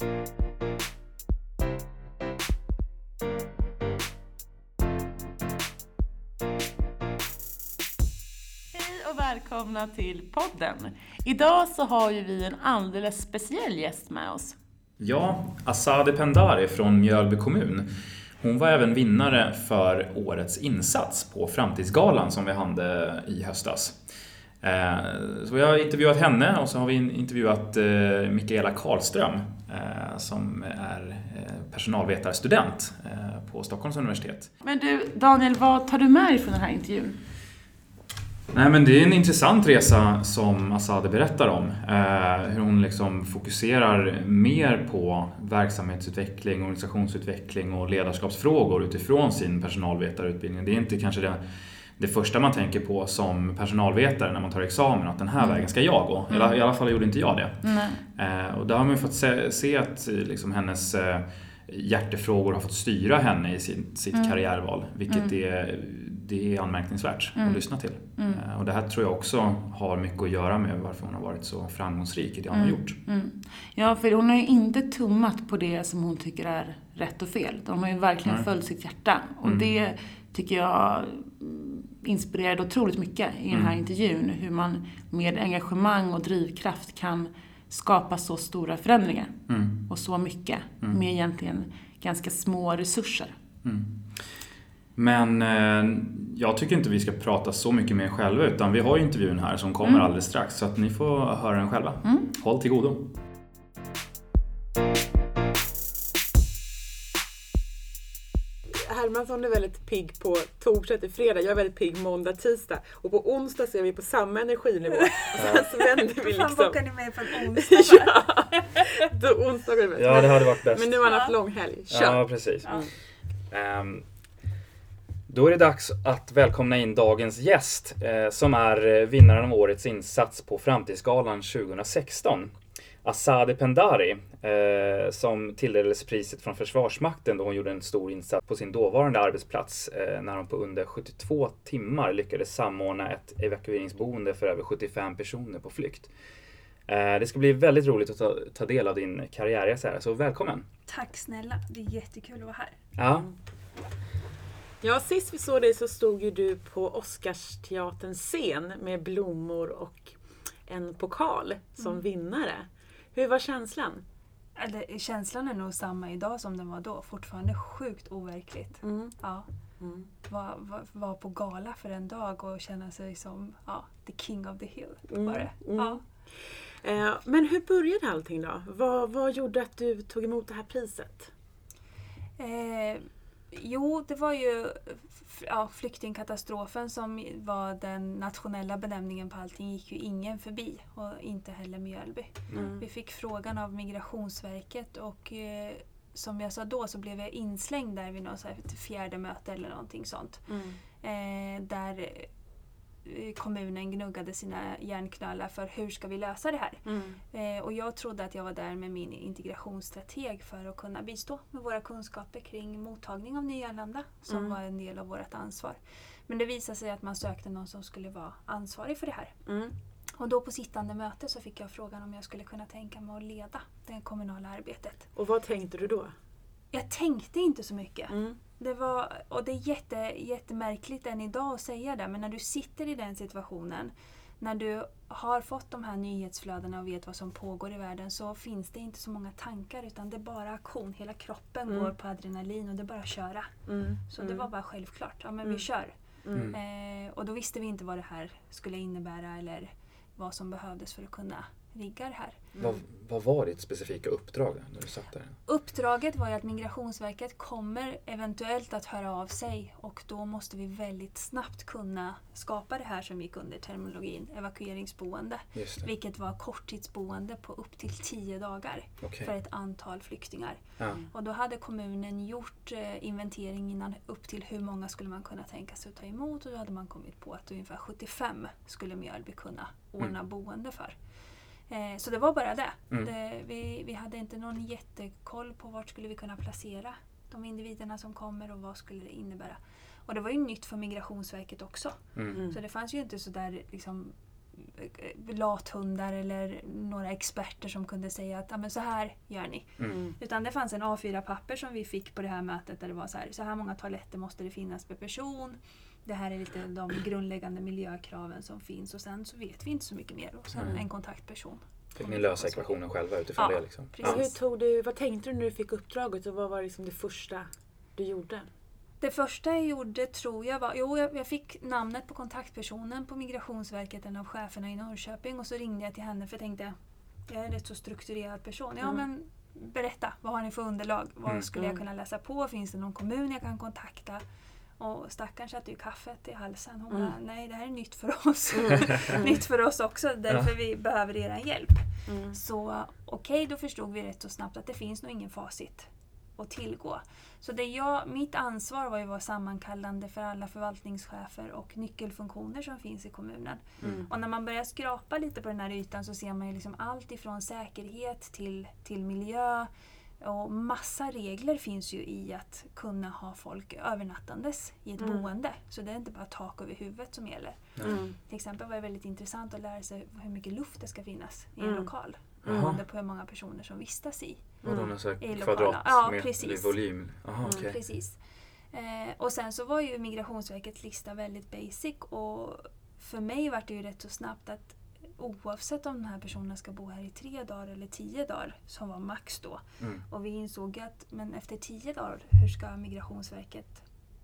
Hej och välkomna till podden. Idag så har ju vi en alldeles speciell gäst med oss. Ja, Asade Pendari från Mjölby kommun. Hon var även vinnare för årets insats på Framtidsgalan som vi hade i höstas. Eh, så vi har intervjuat henne och så har vi intervjuat eh, Mikaela Karlström eh, som är personalvetarstudent på Stockholms universitet. Men du Daniel, vad tar du med dig från den här intervjun? Nej, men det är en intressant resa som Asade berättar om. Eh, hur hon liksom fokuserar mer på verksamhetsutveckling, organisationsutveckling och ledarskapsfrågor utifrån sin personalvetarutbildning. Det är inte kanske det, det första man tänker på som personalvetare när man tar examen, att den här mm. vägen ska jag gå. Mm. I alla fall gjorde inte jag det. Mm. och där har man fått se, se att liksom hennes eh, hjärtefrågor har fått styra henne i sin, sitt mm. karriärval, vilket mm. är det är anmärkningsvärt mm. att lyssna till. Mm. Eh, och det här tror jag också har mycket att göra med varför hon har varit så framgångsrik i det hon mm. har gjort. Mm. Ja, för hon har ju inte tummat på det som hon tycker är rätt och fel. De har ju verkligen följt sitt hjärta. Och mm. det tycker jag inspirerade otroligt mycket i den här mm. intervjun. Hur man med engagemang och drivkraft kan skapa så stora förändringar. Mm. Och så mycket med egentligen ganska små resurser. Men eh, jag tycker inte vi ska prata så mycket mer själva utan vi har ju intervjun här som kommer mm. alldeles strax så att ni får höra den själva. Mm. Håll till godo. Hermansson är väldigt pigg på torsdag till fredag, jag är väldigt pigg måndag, tisdag. Och på onsdag så är vi på samma energinivå. Och sen så vänder vi liksom. bokar ni med på en onsdag ja, då onsdagar Ja, det hade varit bäst. Men nu har han haft lång helg. Kör. Ja, precis. Ja. Um, då är det dags att välkomna in dagens gäst eh, som är eh, vinnaren av årets insats på Framtidsgalan 2016. Asade Pendari eh, som tilldelades priset från Försvarsmakten då hon gjorde en stor insats på sin dåvarande arbetsplats eh, när hon på under 72 timmar lyckades samordna ett evakueringsboende för över 75 personer på flykt. Eh, det ska bli väldigt roligt att ta, ta del av din karriärresa här, så välkommen! Tack snälla, det är jättekul att vara här. Ja. Ja, sist vi såg dig så stod ju du på Oscarsteaterns scen med blommor och en pokal som mm. vinnare. Hur var känslan? känslan är nog samma idag som den var då. Fortfarande sjukt overkligt. Mm. Ja. Mm. Var, var, var, på gala för en dag och känna sig som ja, the king of the hill. Mm. Var det. Mm. Ja. Eh, men hur började allting då? Vad, vad gjorde att du tog emot det här priset? Eh, Jo, det var ju ja, flyktingkatastrofen som var den nationella benämningen på allting gick ju ingen förbi och inte heller Mjölby. Mm. Vi fick frågan av Migrationsverket och eh, som jag sa då så blev jag inslängd där vid något fjärde möte eller någonting sånt. Mm. Eh, där kommunen gnuggade sina järnknölar för hur ska vi lösa det här? Mm. Eh, och jag trodde att jag var där med min integrationsstrateg för att kunna bistå med våra kunskaper kring mottagning av nyanlända som mm. var en del av vårt ansvar. Men det visade sig att man sökte någon som skulle vara ansvarig för det här. Mm. Och då på sittande möte så fick jag frågan om jag skulle kunna tänka mig att leda det kommunala arbetet. Och vad tänkte du då? Jag tänkte inte så mycket. Mm. Det var, och det är jätte, jättemärkligt än idag att säga det, men när du sitter i den situationen, när du har fått de här nyhetsflödena och vet vad som pågår i världen så finns det inte så många tankar utan det är bara aktion. Hela kroppen mm. går på adrenalin och det är bara att köra. Mm. Så det mm. var bara självklart. Ja men vi mm. kör. Mm. Eh, och då visste vi inte vad det här skulle innebära eller vad som behövdes för att kunna rigga det här. Mm. Vad, vad var ditt specifika uppdrag när du satt där? Uppdraget var ju att Migrationsverket kommer eventuellt att höra av sig och då måste vi väldigt snabbt kunna skapa det här som gick under terminologin evakueringsboende. Vilket var korttidsboende på upp till tio dagar okay. för ett antal flyktingar. Ja. Och då hade kommunen gjort eh, inventering innan upp till hur många skulle man kunna tänka sig att ta emot och då hade man kommit på att ungefär 75 skulle Mjölby kunna ordna mm. boende för. Eh, så det var bara det. Mm. det. vi, vi hade inte någon jättekoll på vart skulle vi kunna placera de individerna som kommer och vad skulle det innebära. Och det var ju nytt för Migrationsverket också. Mm. mm. Så det fanns ju inte sådär liksom, eh, lathundar eller några experter som kunde säga att ah, men så här gör ni. Mm. Utan det fanns en A4-papper som vi fick på det här mötet där det var så här, så här många toaletter måste det finnas per person. Det här är lite de grundläggande miljökraven som finns och sen så vet vi inte så mycket mer. Och sen Mm. en kontaktperson. Fick ni lösa ekvationen själva utifrån Ja, det? Liksom? precis. Hur tog du, vad tänkte du när du fick uppdraget och vad var liksom det första du gjorde? Det första jag gjorde tror jag var, jo jag, jag fick namnet på kontaktpersonen på Migrationsverket, en av cheferna i Norrköping och så ringde jag till henne för jag tänkte jag är en rätt så strukturerad person. Ja Mm. men berätta, vad har ni för underlag? Vad Mm. skulle jag Mm. kunna läsa på? Finns det någon kommun jag kan kontakta? Och stackaren satte ju kaffet i halsen. Hon Mm. bara, nej det här är nytt för oss. Mm. nytt för oss också, därför vi behöver er hjälp. Mm. Så okej, då förstod vi rätt så snabbt att det finns nog ingen facit att tillgå. Så det jag, mitt ansvar var ju att vara sammankallande för alla förvaltningschefer och nyckelfunktioner som finns i kommunen. Mm. Och när man börjar skrapa lite på den här ytan så ser man ju liksom allt ifrån säkerhet till, till miljö. Och massa regler finns ju i att kunna ha folk övernattandes i ett Mm. boende. Så det är inte bara tak över huvudet som gäller. Mm. Till exempel var det väldigt intressant att lära sig hur mycket luft det ska finnas i en Mm. lokal. Beroende på hur många personer som vistas i. Vadå, någon sån I här lokala. kvadrat Ja, med precis. volym? Jaha, Mm, okej. Precis. Eh, och sen så var ju Migrationsverkets lista väldigt basic och för mig var det ju rätt så snabbt att oavsett om den här personen ska bo här i tre dagar eller tio dagar, som var max då, Mm. och vi insåg att men efter tio dagar, hur ska Migrationsverket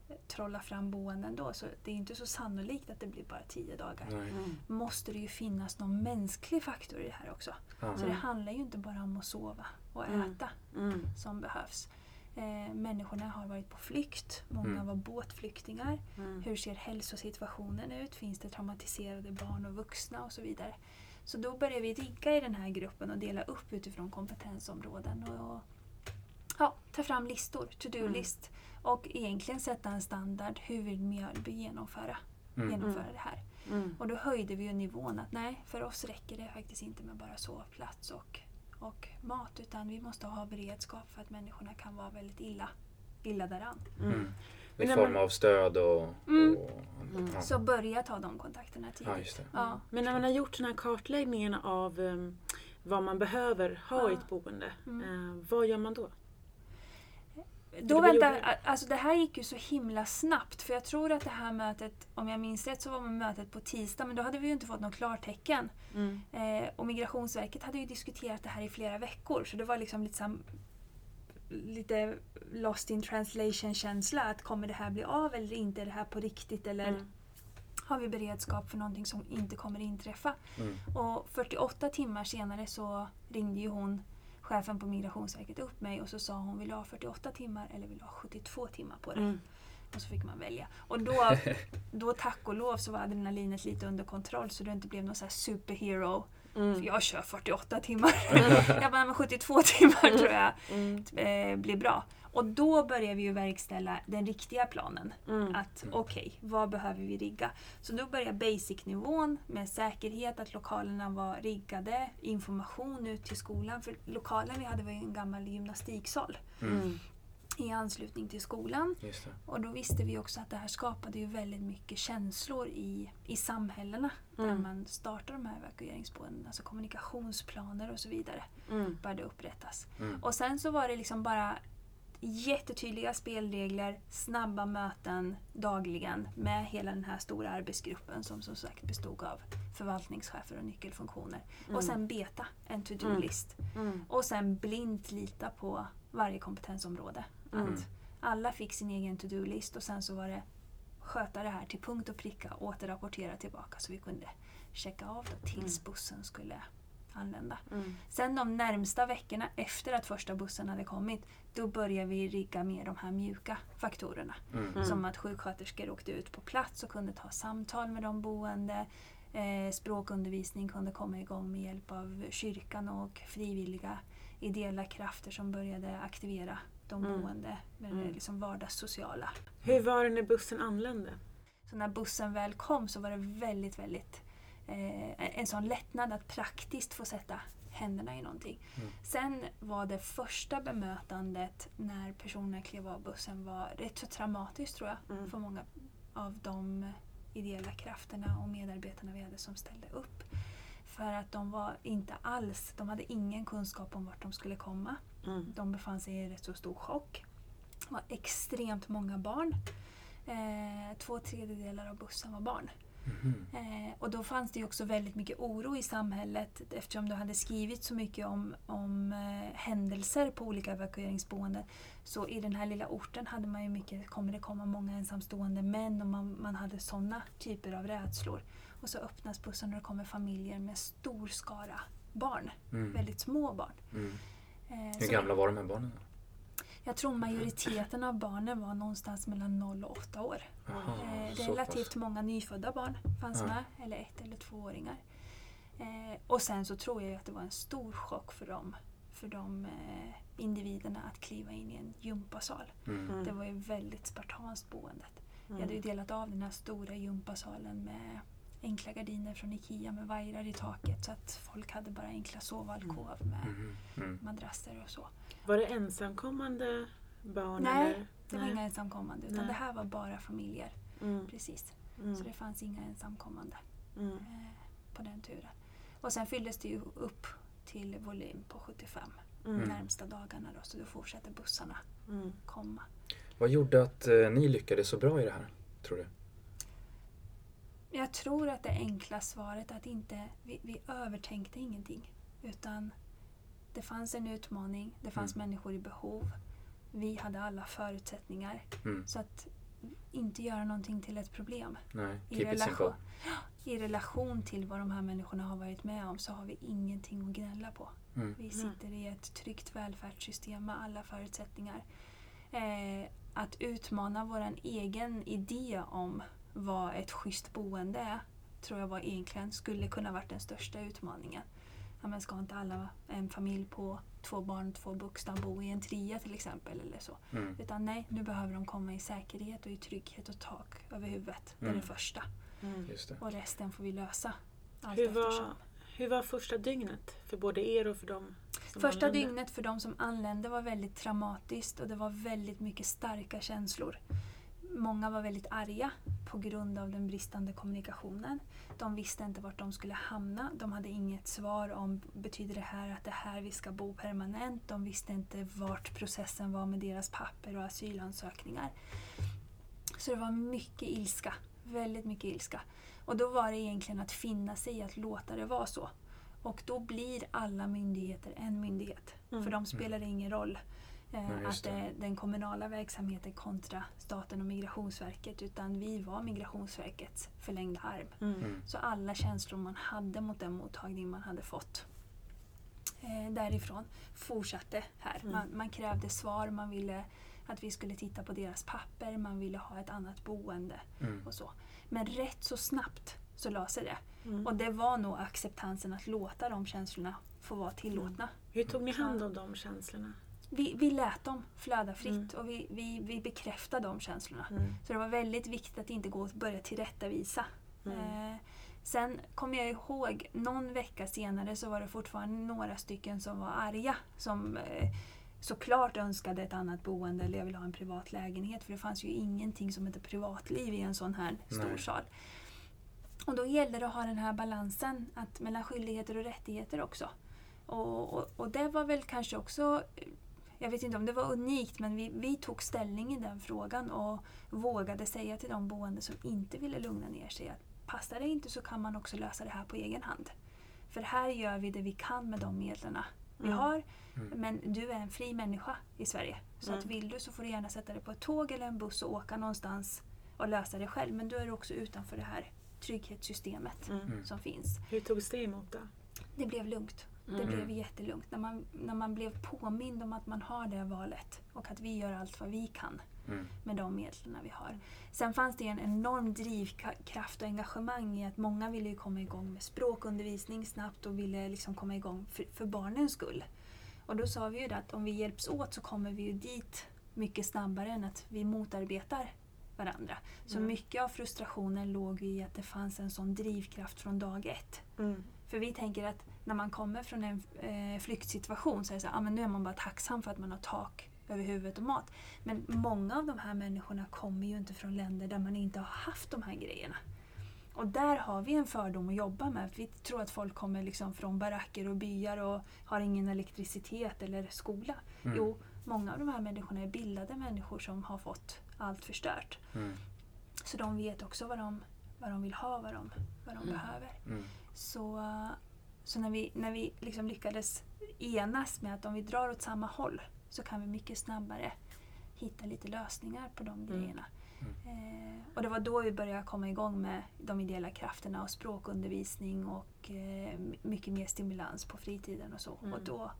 eh, trolla fram boenden då? Så det är inte så sannolikt att det blir bara tio dagar. Mm. Måste det ju finnas någon mänsklig faktor i det här också. Ja. Så det Mm. handlar ju inte bara om att sova och Mm. äta Mm. som behövs. Eh, människorna har varit på flykt, många Mm. var båtflyktingar. Mm. Hur ser hälsosituationen ut? Finns det traumatiserade barn och vuxna och så vidare. Så då började vi rigga i den här gruppen och dela upp utifrån kompetensområden. Och, ja, ta fram listor, to-do-list. Och egentligen sätta en standard. Hur vill Mjölby genomföra, Mm. genomföra det här? Mm. Och då höjde vi ju nivån att nej, för oss räcker det faktiskt inte med bara sovplats och, och mat utan vi måste ha beredskap för att människorna kan vara väldigt illa, illa däran. Mm. Mm. Men I form man- av stöd och... Mm. och Mm. ja. Så börja ta de kontakterna ja, tidigt. just det. Ja. Men när man har gjort den här kartläggningen av um, vad man behöver ha i Ja. ett boende, Mm. eh, vad gör man då? Då vänta, gjorde alltså det här gick ju så himla snabbt för jag tror att det här mötet, om jag minns rätt så var mötet på tisdag men då hade vi ju inte fått något klartecken. Mm. Eh, och Migrationsverket hade ju diskuterat det här i flera veckor så det var liksom lite, sam, lite lost in translation känsla att kommer det här bli av eller inte? Är det här på riktigt eller Mm. har vi beredskap för någonting som inte kommer inträffa? Mm. Och 48 timmar senare så ringde ju hon, chefen på Migrationsverket, upp mig och så sa hon vill du ha 48 timmar eller vill du ha 72 timmar på det? Mm. Och så fick man välja. Och då, då tack och lov så var adrenalinet lite under kontroll så det inte blev någon så här superhero. Mm. För jag kör 48 timmar. jag bara, men 72 timmar tror jag Mm. eh, blir bra. Och då börjar vi ju verkställa den riktiga planen. Mm. Att okej, vad behöver vi rigga? Så då börjar basic-nivån med säkerhet, att lokalerna var riggade, information ut till skolan. För lokalen vi hade var ju en gammal gymnastiksal Mm. i anslutning till skolan. Och då visste vi också att det här skapade ju väldigt mycket känslor i, i samhällena där Mm. man startar de här evakueringsboendena. Alltså kommunikationsplaner och så vidare Mm. började upprättas. Mm. Och sen så var det liksom bara jättetydliga spelregler, snabba möten dagligen med hela den här stora arbetsgruppen som som sagt bestod av förvaltningschefer och nyckelfunktioner. Mm. Och sen beta, en to-do-list. Mm. Och sen blint lita på varje kompetensområde. Mm. Att alla fick sin egen to-do-list och sen så var det sköta det här till punkt och pricka återrapportera tillbaka så vi kunde checka av då tills bussen skulle anlända. Mm. Sen de närmsta veckorna efter att första bussen hade kommit, då började vi rigga med de här mjuka faktorerna. Mm. Mm. Som att sjuksköterskor åkte ut på plats och kunde ta samtal med de boende. Eh, språkundervisning kunde komma igång med hjälp av kyrkan och frivilliga ideella krafter som började aktivera de Mm. boende med Mm. det liksom vardagssociala. Hur var det när bussen anlände? Så när bussen väl kom så var det väldigt, väldigt eh, en sån lättnad att praktiskt få sätta händerna i någonting. Mm. Sen var det första bemötandet när personerna klev av bussen var rätt så traumatiskt tror jag Mm. för många av de ideella krafterna och medarbetarna vi hade som ställde upp. För att de var inte alls, de hade ingen kunskap om vart de skulle komma. Mm. De befann sig i rätt så stor chock. Det var extremt många barn. Eh, två tredjedelar av bussen var barn. Eh, och då fanns det ju också väldigt mycket oro i samhället eftersom det hade skrivits så mycket om, om eh, händelser på olika evakueringsboenden. Så i den här lilla orten hade man ju mycket, kommer det komma många ensamstående män och man, man hade sådana typer av rädslor. Och så öppnas bussen och det kommer familjer med stor skara barn. Mm. Väldigt små barn. Mm. Eh, Hur gamla var de här barnen? Jag tror majoriteten av barnen var någonstans mellan 0 och 8 år. Jaha, Eh, relativt pass. många nyfödda barn fanns Ja. med, eller ett eller tvååringar. Eh, och sen så tror jag att det var en stor chock för dem, för de eh, individerna att kliva in i en gympasal. Mm. Mm. Det var ju väldigt spartanskt boendet. Mm. Jag hade ju delat av den här stora gympasalen med enkla gardiner från Ikea med vajrar i taket så att folk hade bara enkla sovalkov med Mhm. Mm. madrasser och så. Var det ensamkommande barn? Nej, eller? Det var inga ensamkommande utan Nej. det här var bara familjer. Mm. Precis. Mm. Så det fanns inga ensamkommande. Mm. eh, på den turen. Och sen fylldes det ju upp till volym på 75 Mm. närmsta dagarna då, så då fortsätter bussarna Mm. komma. Vad gjorde att eh, ni lyckades så bra i det här, tror du? Jag tror att det enkla svaret är att inte, vi, vi övertänkte ingenting. Utan det fanns en utmaning, det fanns Mm. människor i behov. Vi hade alla förutsättningar. Mm. Så att inte göra någonting till ett problem. Nej, I relation. I relation till vad de här människorna har varit med om så har vi ingenting att gnälla på. Mm. Vi sitter i ett tryggt välfärdssystem med alla förutsättningar. Eh, att utmana vår egen idé om vad ett schysst boende är tror jag var egentligen skulle kunna varit den största utmaningen. Ja, men ska inte alla, en familj på två barn, två vuxna, bo i en trea till exempel? eller så. Mm. Utan nej, nu behöver de komma i säkerhet och i trygghet och tak över huvudet. Det är Mm. det första. Mm. Just det. Och resten får vi lösa. Allt Hur, eftersom. var, hur var första dygnet för både er och för dem Första anlände? dygnet för de som anlände var väldigt traumatiskt och det var väldigt mycket starka känslor. Många var väldigt arga på grund av den bristande kommunikationen. De visste inte vart de skulle hamna. De hade inget svar om betyder det här att det är här vi ska bo permanent. De visste inte vart processen var med deras papper och asylansökningar. Så det var mycket ilska. Väldigt mycket ilska. Och då var det egentligen att finna sig i att låta det vara så. Och då blir alla myndigheter en myndighet. Mm. För de spelar ingen roll Nej, just att det är den kommunala verksamheten kontra staten och Migrationsverket. Utan vi var Migrationsverkets förlängda arm. Mm. Mm. Så alla känslor man hade mot den mottagning man hade fått eh, därifrån fortsatte här. Mm. Man, man krävde svar, man ville att vi skulle titta på deras papper, man ville ha ett annat boende Mm. och så. Men rätt så snabbt så la sig det. Mm. Och det var nog acceptansen att låta de känslorna få vara tillåtna. Hur tog ni hand om de känslorna? Vi, vi lät dem flöda fritt Mm. och vi, vi, vi bekräftade de känslorna. Mm. Så det var väldigt viktigt att inte gå och börja tillrättavisa. Mm. Eh, sen kommer jag ihåg, någon vecka senare så var det fortfarande några stycken som var arga. Som eh, såklart önskade ett annat boende eller jag vill ha en privat lägenhet. För det fanns ju ingenting som hette privatliv i en sån här stor sal. Och då gällde det att ha den här balansen att mellan skyldigheter och rättigheter också. Och, och, och det var väl kanske också, jag vet inte om det var unikt, men vi, vi tog ställning i den frågan och vågade säga till de boende som inte ville lugna ner sig att passar det inte så kan man också lösa det här på egen hand. För här gör vi det vi kan med de medlen vi Mm. har. Mm. Men du är en fri människa i Sverige. Så att Mm. vill du så får du gärna sätta dig på ett tåg eller en buss och åka någonstans och lösa det själv. Men då är du också utanför det här trygghetssystemet Mm. Mm. som finns. Hur togs det emot då? Det blev lugnt. Det Mm. blev jättelugnt. När man, när man blev påmind om att man har det valet och att vi gör allt vad vi kan Mm. med de medlen vi har. Sen fanns det en enorm drivkraft och engagemang i att många ville ju komma igång med språkundervisning snabbt och ville liksom komma igång för, för barnens skull. Och då sa vi ju det att om vi hjälps åt så kommer vi ju dit mycket snabbare än att vi motarbetar varandra. Så Mm. mycket av frustrationen låg i att det fanns en sån drivkraft från dag ett. Mm. För vi tänker att när man kommer från en eh, flyktsituation så är det så här, ah, men nu är man bara tacksam för att man har tak över huvudet och mat. Men många av de här människorna kommer ju inte från länder där man inte har haft de här grejerna. Och där har vi en fördom att jobba med. Vi tror att folk kommer liksom från baracker och byar och har ingen elektricitet eller skola. Mm. Jo, många av de här människorna är bildade människor som har fått allt förstört. Mm. Så de vet också vad de, vad de vill ha, vad de, vad de Mm. behöver. Mm. Så, så när vi, när vi liksom lyckades enas med att om vi drar åt samma håll så kan vi mycket snabbare hitta lite lösningar på de grejerna. Eh, och det var då vi började komma igång med de ideella krafterna och språkundervisning och eh, mycket mer stimulans på fritiden och så. Mm. Och då,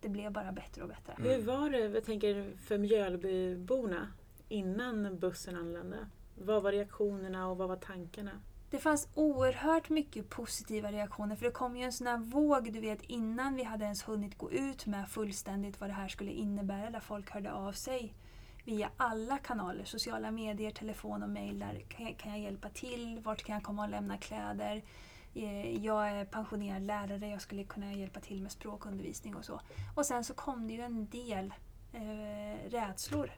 det blev bara bättre och bättre. Mm. Hur var det, jag tänker för Mjölbyborna innan bussen anlände? Vad var reaktionerna och vad var tankarna? Det fanns oerhört mycket positiva reaktioner för det kom ju en sån här våg du vet innan vi hade ens hunnit gå ut med fullständigt vad det här skulle innebära där folk hörde av sig via alla kanaler, sociala medier, telefon och mejl. Där kan jag, hjälpa till? Vart kan jag komma och lämna kläder? Eh, Jag är pensionerad lärare, jag skulle kunna hjälpa till med språkundervisning och så. Och sen så kom det ju en del eh, rädslor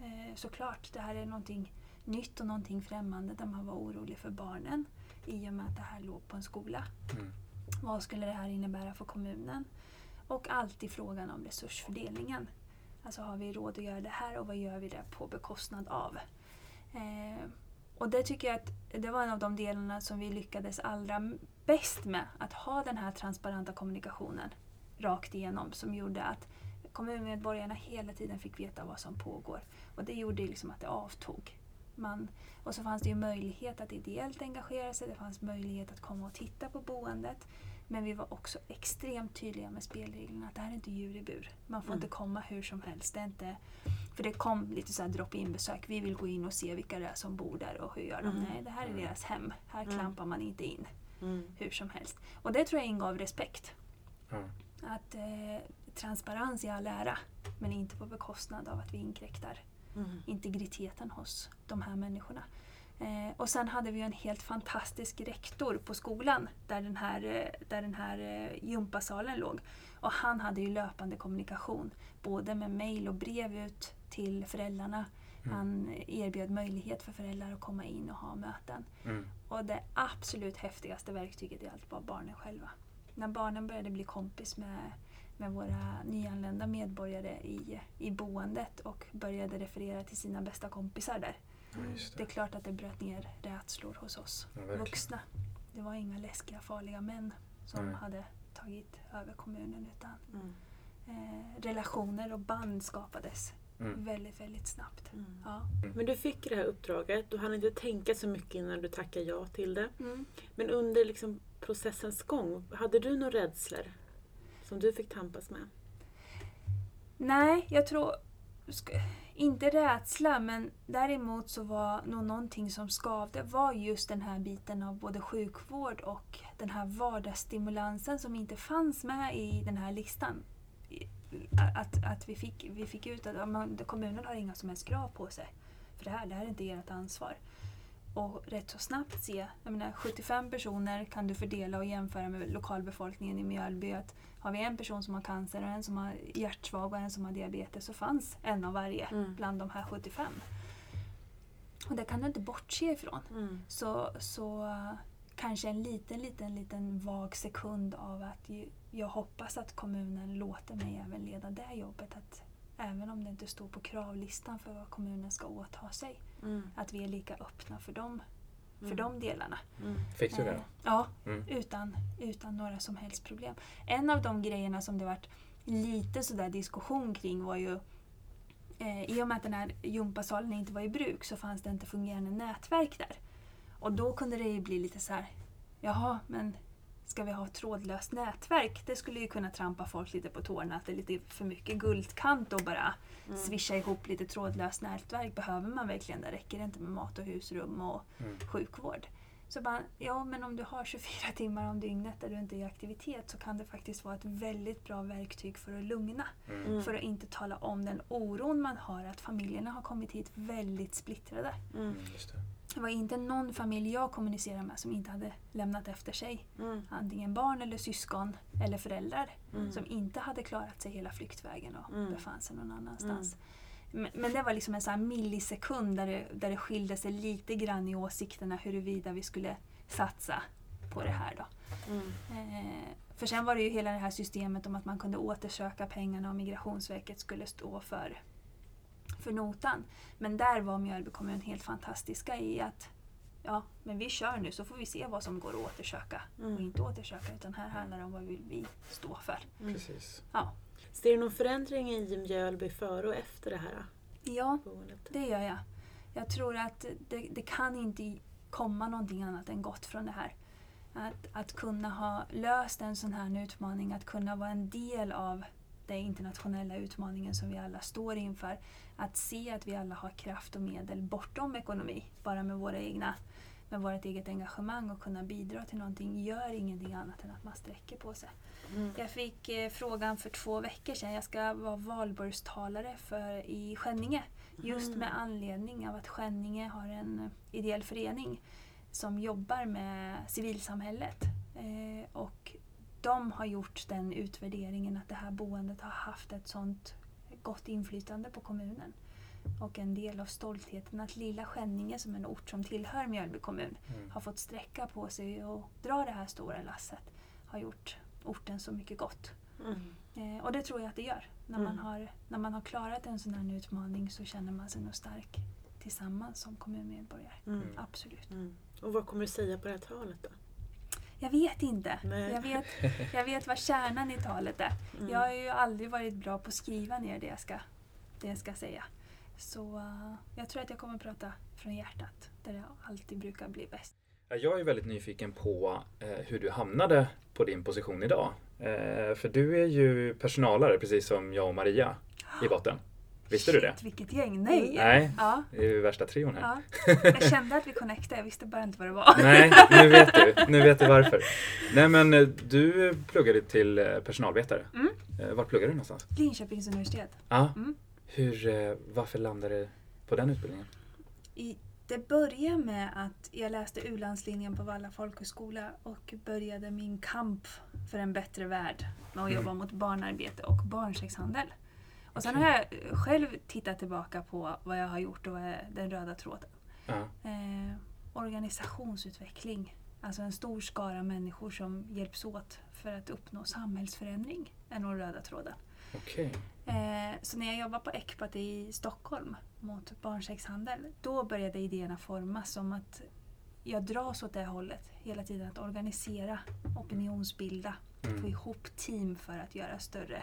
Eh, såklart, det här är någonting nytt och någonting främmande där man var orolig för barnen i och med att det här låg på en skola. Mm. Vad skulle det här innebära för kommunen? Och alltid frågan om resursfördelningen. Alltså har vi råd att göra det här och vad gör vi det på bekostnad av? Eh, och det tycker jag att det var en av de delarna som vi lyckades allra bäst med. Att ha den här transparenta kommunikationen rakt igenom som gjorde att kommunmedborgarna hela tiden fick veta vad som pågår. Och det gjorde liksom att det avtog. Man, och så fanns det ju möjlighet att ideellt engagera sig, det fanns möjlighet att komma och titta på boendet. Men vi var också extremt tydliga med spelreglerna att det här är inte djur i bur. Man får Mm. inte komma hur som helst. Det är inte, för det kom lite så här drop-in besök. Vi vill gå in och se vilka det är som bor där och hur gör de? Mm. Nej, det här är Mm. deras hem. Här Mm. klampar man inte in Mm. hur som helst. Och det tror jag ingav respekt. Att eh, transparens i all ära, men inte på bekostnad av att vi inkräktar Mm. integriteten hos de här människorna. Eh, och sen hade vi en helt fantastisk rektor på skolan där den här, eh, där den här eh, gympasalen låg. Och han hade ju löpande kommunikation, både med mejl och brev ut till föräldrarna. Mm. Han erbjöd möjlighet för föräldrar att komma in och ha möten. Mm. Och det absolut häftigaste verktyget i allt var barnen själva. När barnen började bli kompis med, med våra nyanlända medborgare i, i boendet och började referera till sina bästa kompisar där. Det det. är klart att det bröt ner rädslor hos oss Ja, vuxna. Det var inga läskiga, farliga män som Nej. hade tagit över kommunen utan Mm. eh, relationer och band skapades Mm. väldigt, väldigt snabbt. Mm. Ja. Men du fick det här uppdraget, du hann inte tänka så mycket innan du tackade ja till det. Mm. Men under liksom processens gång, hade du några rädslor som du fick tampas med? Nej, jag tror inte rädsla men däremot så var nog någonting som skavde var just den här biten av både sjukvård och den här vardagsstimulansen som inte fanns med i den här listan. Att, att vi, fick, vi fick ut att man, kommunen har inga som helst krav på sig. För det här, det här är inte ert ansvar. Och rätt så snabbt se, jag menar 75 personer kan du fördela och jämföra med lokalbefolkningen i Mjölby. Att har vi en person som har cancer och en som har hjärtsvag och en som har diabetes så fanns en av varje Mm. bland de här 75. Och det kan du inte bortse ifrån. Mm. Så, så kanske en liten, liten, liten vag sekund av att ju, jag hoppas att kommunen låter mig även leda det jobbet. Att även om det inte står på kravlistan för vad kommunen ska åta sig, Mm. att vi är lika öppna för dem, för Mm. de delarna. Mm. Fick du Eh, det? Ja, Mm. utan, utan några som helst problem. En av de grejerna som det varit lite sådär diskussion kring var ju eh, i och med att den här gympasalen inte var i bruk så fanns det inte fungerande nätverk där. Och då kunde det ju bli lite så här, jaha, men ska vi ha trådlöst nätverk? Det skulle ju kunna trampa folk lite på tårna, att det är lite för mycket guldkant och bara Mm. swisha ihop lite trådlöst nätverk. Behöver man verkligen det? Räcker det inte med mat och husrum och Mm. sjukvård? Så bara, ja men om du har 24 timmar om dygnet där du inte är i aktivitet så kan det faktiskt vara ett väldigt bra verktyg för att lugna. Mm. Mm. För att inte tala om den oron man har att familjerna har kommit hit väldigt splittrade. Mm. Mm, det. Var inte någon familj jag kommunicerade med som inte hade lämnat efter sig Mm. antingen barn eller syskon eller föräldrar Mm. som inte hade klarat sig hela flyktvägen och Mm. befann sig någon annanstans. Men, men det var liksom en sån millisekund där det, där det skilde sig lite grann i åsikterna huruvida vi skulle satsa på det här. Då. Mm. Eh, för sen var det ju hela det här systemet om att man kunde återsöka pengarna och Migrationsverket skulle stå för, för notan. Men där var Mjölby kommun helt fantastiska i att ja, men vi kör nu så får vi se vad som går att återsöka Mm. och inte återsöka. Utan här handlar det om vad vill vi stå för. Precis. Ja, Ser du någon förändring i Mjölby före och efter det här ja boendet? det gör jag. Jag tror att det, det kan inte komma någonting annat än gott från det här. Att, att kunna ha löst en sån här utmaning, att kunna vara en del av den internationella utmaningen som vi alla står inför. Att se att vi alla har kraft och medel bortom ekonomi, bara med, våra egna, med vårt eget engagemang och kunna bidra till någonting gör ingenting annat än att man sträcker på sig. Mm. Jag fick eh, frågan för två veckor sedan. Jag ska vara valborgstalare för, i Skänninge. Just Mm. med anledning av att Skänninge har en eh, ideell förening som jobbar med civilsamhället. Eh, och de har gjort den utvärderingen att det här boendet har haft ett sånt gott inflytande på kommunen. Och en del av stoltheten att lilla Skänninge som en ort som tillhör Mjölby kommun Mm. har fått sträcka på sig och dra det här stora lasset har gjort orten så mycket gott. Mm. Eh, och det tror jag att det gör. När, man Mm. har, när man har klarat en sån här utmaning så känner man sig nog stark tillsammans som kommunmedborgare. Mm. Absolut. Mm. Och vad kommer du säga på det här talet då? Jag vet inte. Nej. Jag vet, jag vet vad kärnan i talet är. Mm. Jag har ju aldrig varit bra på att skriva ner det jag ska, det jag ska säga. Så eh, jag tror att jag kommer att prata från hjärtat, där det alltid brukar bli bäst. Ja, Jag är väldigt nyfiken på eh, hur du hamnade på din position idag. Eh, för du är ju personalare precis som jag och Maria i botten. Visste du det? Shit, vilket gäng! Nej! Nej, Ja, det är ju värsta trion här. ja. Jag kände att vi connectade, jag visste bara inte vad det var. Nej, nu vet du. Nu vet du varför. Nej men eh, du pluggade till eh, personalvetare. Mm. Eh, Var pluggade du någonstans? Linköpings universitet. Ja. Mm. Hur, varför landade du på den utbildningen? I, det började med att jag läste U-landslinjen på Valla folkhögskola och började min kamp för en bättre värld med att Mm. jobba mot barnarbete och barnsexhandel. Och sen har jag själv tittat tillbaka på vad jag har gjort och vad är den röda tråden. Eh, organisationsutveckling. Alltså en stor skara människor som hjälps åt för att uppnå samhällsförändring är nog röda tråden. Okej. Eh, så när jag jobbade på Ecpat i Stockholm mot barnsexhandel, då började idéerna formas om att jag dras åt det hållet hela tiden. Att organisera, opinionsbilda, få Mm. ihop team för att göra större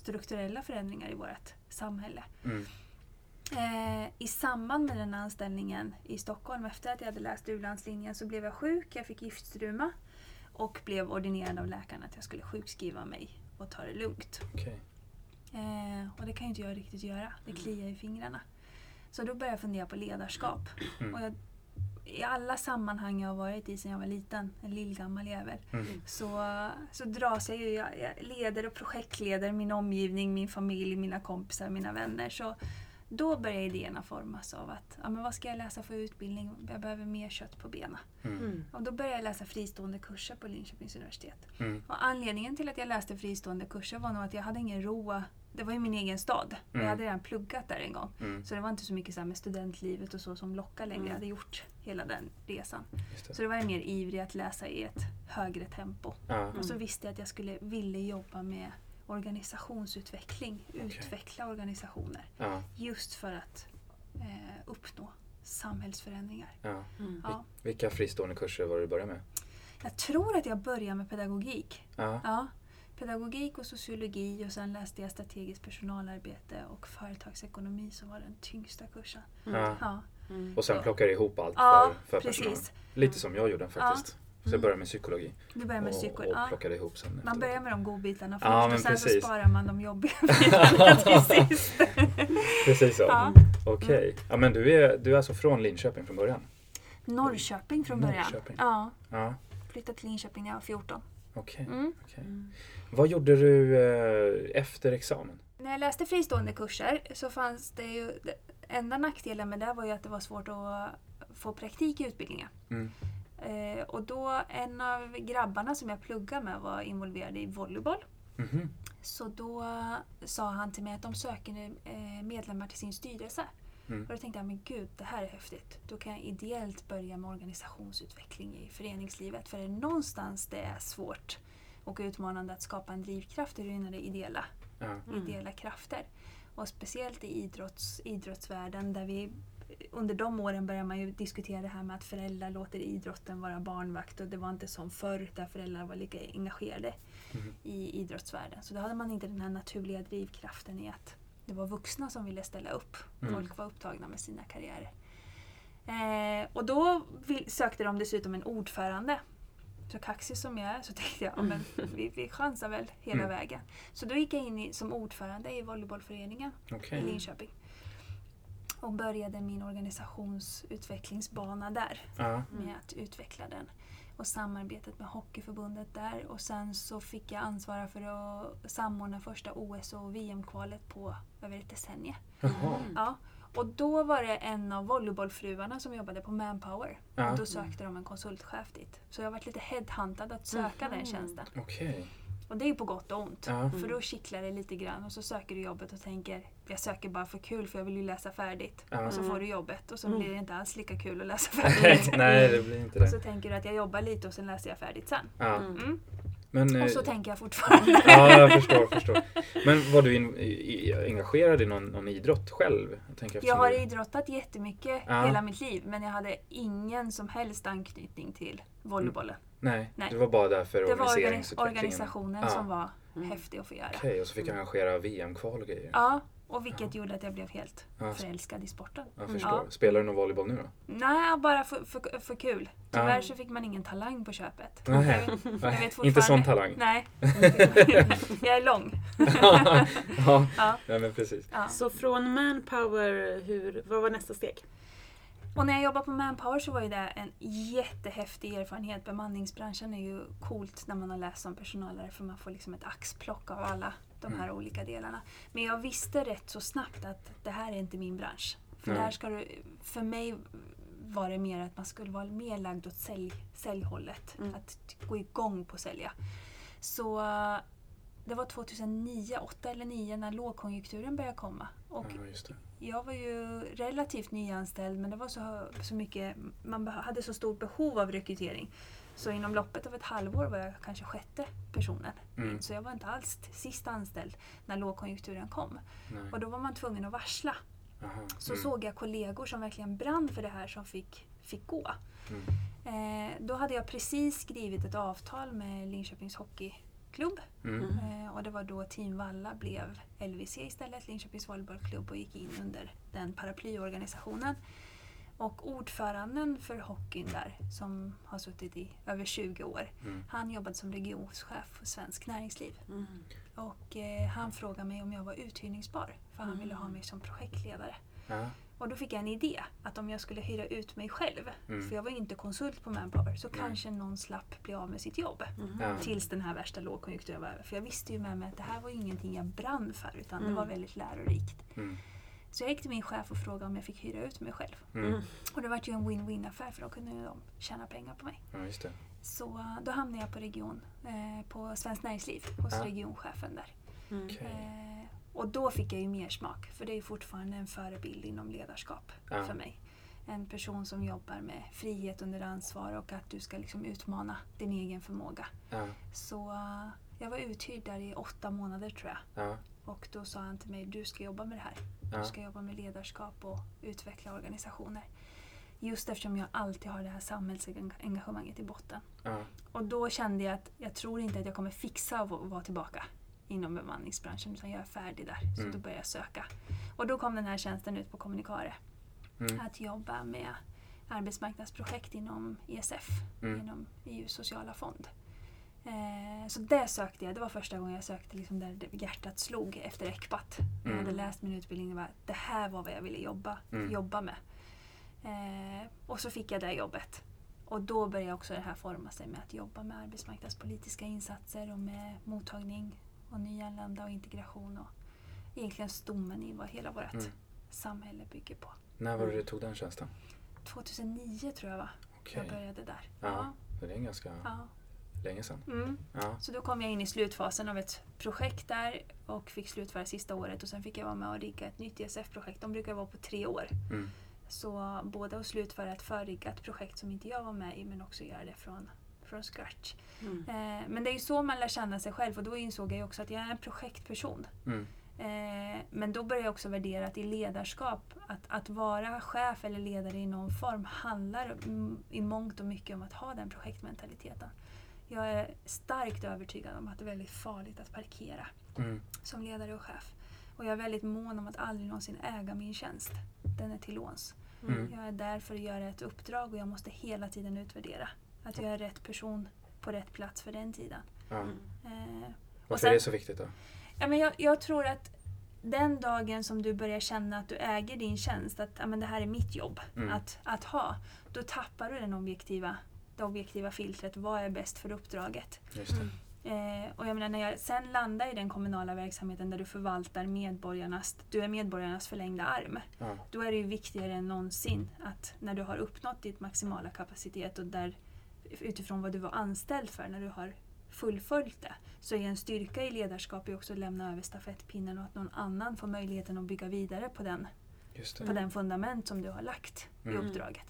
strukturella förändringar i vårt samhälle. Mm. Eh, I samband med den anställningen i Stockholm, efter att jag hade läst u-landslinjen, så blev jag sjuk. Jag fick giftstruma och blev ordinerad av läkaren att jag skulle sjukskriva mig och ta det lugnt. Okej. Eh, och det kan ju inte jag riktigt göra. Det kliar i fingrarna. Så då började jag fundera på ledarskap. Mm. Och jag, I alla sammanhang jag har varit i sedan jag var liten, en lillgammal jävel, Mm. så, så dras jag ju. Jag, jag leder och projektleder min omgivning, min familj, mina kompisar, mina vänner. Så då börjar idéerna formas av att ja, men vad ska jag läsa för utbildning? Jag behöver mer kött på benen. Mm. Mm. Och då började jag läsa fristående kurser på Linköpings universitet. Mm. Och anledningen till att jag läste fristående kurser var nog att jag hade ingen ro. Det var ju min egen stad. Mm. jag hade redan pluggat där en gång. Mm. Så det var inte så mycket så med studentlivet och så som lockar längre. Mm. Jag hade gjort hela den resan. Det. Så då var jag mer ivrig att läsa i ett högre tempo. Ja. Och så visste jag att jag skulle ville jobba med organisationsutveckling. Utveckla organisationer. Ja. Just för att eh, uppnå samhällsförändringar. Ja. Mm. Ja. Vilka fristående kurser var det du började med? Jag tror att jag började med pedagogik. Ja. Ja, pedagogik och sociologi och sen läste jag strategiskt personalarbete och företagsekonomi som var den tyngsta kursen. Ja. Ja, Mm. Och sen plockade du ihop allt ja för, för personal. precis. Lite som jag gjorde faktiskt. Så jag Mm. började med psykologi Du börjar med och, psyko. och Ja. plockade ihop sen. Man efteråt. börjar med de godbitarna först Ja, och sen så precis. sparar man de jobbiga bitarna till sist. Precis så. Ja. Okej. Ja, men du är, du är alltså från Linköping från början? Norrköping från början. Norrköping. Ja, Ja. flyttade till Linköping när jag var 14. Okej. Mm. okej. Mm. Vad gjorde du eh, efter examen? När jag läste fristående kurser så fanns det ju... Enda nackdelen med det var ju att det var svårt att få praktik i utbildningen. Mm. Eh, och då, en av grabbarna som jag pluggade med var involverad i volleyboll. Mhm. Så då sa han till mig att de söker eh, medlemmar till sin styrelse. Mm. Och då tänkte jag, men gud, det här är häftigt. Då kan jag ideellt börja med organisationsutveckling i föreningslivet. För är det någonstans det är svårt och utmanande att skapa en drivkraft är det ideella, Ja. ideella krafter. Och speciellt i idrotts, idrottsvärlden där vi under de åren börjar man ju diskutera det här med att föräldrar låter idrotten vara barnvakt och det var inte som förr där föräldrar var lika engagerade Mhm. i idrottsvärlden. Så då hade man inte den här naturliga drivkraften i att det var vuxna som ville ställa upp. Mm. Folk var upptagna med sina karriärer. Eh, och då vill, sökte de dessutom en ordförande. Så kaxig som jag är så tänkte jag, ja, men vi, vi chansar väl hela Mm. vägen. Så då gick jag in i, som ordförande i volleybollföreningen Okej. i Linköping. Och började min organisationsutvecklingsbana där Ja. med att utveckla den. Och samarbetet med Hockeyförbundet där. Och sen så fick jag ansvara för att samordna första OS och VM-kvalet på över ett decennium. Jaha. Ja. Och då var det en av volleybollfruarna som jobbade på Manpower. Ja. Och då sökte de en konsultchef dit. Så jag har varit lite headhuntad att söka den tjänsten. Okej. Och det är ju på gott och ont. Ja. För då kittlar det lite grann och så söker du jobbet och tänker jag söker bara för kul för jag vill ju läsa färdigt. Ja. Och så får du jobbet och så Mm. blir det inte alls lika kul att läsa färdigt. nej, det blir inte Och så det. tänker du att jag jobbar lite och sen läser jag färdigt sen. Ja. Mm. Men, eh, Och så tänker jag fortfarande. ja, jag förstår, förstår. Men var du in, i, engagerad i någon, någon idrott själv? Jag, tänker Jag har du- idrottat jättemycket Ja. hela mitt liv men jag hade ingen som helst anknytning till volleybollen. Nej, Nej. du var bara där för Det var organisationen Ja. som var Mm. häftig att få göra. Okej, och så fick jag arrangera VM-kval och grejer. Ja, och vilket gjorde att jag blev helt Ja. förälskad i sporten. Jag förstår. Ja. Spelar du någon volleyboll nu då? Nej, bara för, för, för kul. Tyvärr Ja. så fick man ingen talang på köpet. Nej. Jag vet- jag vet Inte sån talang? Nej. jag är lång. ja, Ja. ja, men precis. Ja. Så från Manpower, hur, vad var nästa steg? Och när jag jobbade på Manpower så var ju det en jättehäftig erfarenhet. Bemanningsbranschen är ju coolt när man har läst som personalare för man får liksom ett axplock av alla de här olika delarna. Men jag visste rätt så snabbt att det här är inte min bransch. För, Nej. där ska du, för mig var det mer att man skulle vara mer lagd åt sälj, säljhållet. Mm. Att gå igång på sälja. Så eh, det var 2009, 8 eller 9 när lågkonjunkturen började komma. Och Ja, just det. jag var ju relativt nyanställd men det var så, så mycket, man hade så stort behov av rekrytering. Så inom loppet av ett halvår var jag kanske sjätte personen. Mm. Så jag var inte alls sist anställd när lågkonjunkturen kom. Nej. Och då var man tvungen att varsla. Aha. Så Mm. såg jag kollegor som verkligen brann för det här som fick, fick gå. Mm. Eh, då hade jag precis skrivit ett avtal med Linköpings Hockeyklubb. Mm. Eh, och det var då Team Valla blev LVC istället, Linköpings volleybollklubb och gick in under den paraplyorganisationen. Och ordföranden för hockeyn där, som har suttit i över 20 år, Mm. han jobbade som regionschef för Svensk Näringsliv. Mm. Och eh, han frågade mig om jag var uthyrningsbar, för han ville ha mig som projektledare. Ja. Och då fick jag en idé, att om jag skulle hyra ut mig själv, Mm. för jag var inte konsult på Manpower, så Nej. kanske någon slapp bli av med sitt jobb. Ja. Tills den här värsta lågkonjunkturen var över. För jag visste ju med mig att det här var ingenting jag brann för utan det Mm. var väldigt lärorikt. Mm. Så jag gick till min chef och frågade om jag fick hyra ut mig själv. Mm. Och det var ju en win-win affär för då kunde ju de tjäna pengar på mig. Ja, just det. Så då hamnade jag på region, eh, på Svenskt Näringsliv hos Ja. regionchefen där. Mm. Eh, och då fick jag ju mer smak för det är fortfarande en förebild inom ledarskap Ja. för mig. En person som jobbar med frihet under ansvar och att du ska liksom utmana din egen förmåga. Ja. Så eh, jag var uthyrd där i åtta månader tror jag. Och då sa han till mig, du ska jobba med det här. Du ska jobba med ledarskap och utveckla organisationer. Just eftersom jag alltid har det här samhällsengagemanget i botten. Ja. Och då kände jag att jag tror inte att jag kommer fixa att va- vara tillbaka inom bemanningsbranschen utan jag är färdig där. Så Mm. då började jag söka. Och då kom den här tjänsten ut på Kommunikare. Mm. Att jobba med arbetsmarknadsprojekt inom ESF, Mm. inom EUs sociala fond. Eh, så det sökte jag. Det var första gången jag sökte liksom där hjärtat slog efter ECPAT. Jag Mm. hade läst min utbildning och bara, det här var vad jag ville jobba, Mm. jobba med. Eh, och så fick jag det jobbet. Och då började också det här forma sig med att jobba med arbetsmarknadspolitiska insatser och med mottagning och nyanlända och integration och egentligen stommen i vad hela vårt Mm. samhälle bygger på. När var det du tog den tjänsten? 2009 tror jag va? Okej. Jag började där. Ja. Så det är en ganska Ja. Länge sedan. Mm. Ja. Så då kom jag in i slutfasen av ett projekt där och fick slutföra sista året och sen fick jag vara med och rigga ett nytt ESF-projekt. De brukar vara på tre år. Mm. Så både att slutföra ett förriggat projekt som inte jag var med i men också göra det från, från scratch. Mm. Eh, men det är ju så man lär känna sig själv och då insåg jag också att jag är en projektperson. Mm. Eh, men då började jag också värdera att i ledarskap, att, att vara chef eller ledare i någon form handlar mm, i mångt och mycket om att ha den projektmentaliteten. Jag är starkt övertygad om att det är väldigt farligt att parkera Mm. som ledare och chef. Och jag är väldigt mån om att aldrig någonsin äga min tjänst. Den är till låns. Mm. Jag är där för att göra ett uppdrag och jag måste hela tiden utvärdera. Att jag är rätt person på rätt plats för den tiden. Mm. Eh, och Varför sen- är det så viktigt då? Ja, men jag, jag tror att den dagen som du börjar känna att du äger din tjänst, att ja, men det här är mitt jobb Mm. att, att ha, då tappar du den objektiva, det objektiva filtret. Vad är bäst för uppdraget? Eh, och jag menar, när jag sen landar i den kommunala verksamheten där du förvaltar medborgarnas, du är medborgarnas förlängda arm. Ja. Då är det ju viktigare än någonsin att när du har uppnått ditt maximala kapacitet och där utifrån vad du var anställd för, när du har fullföljt det, så är en styrka i ledarskap ju också att lämna över stafettpinnen och att någon annan får möjligheten att bygga vidare på den, på den fundament som du har lagt i Mm. uppdraget.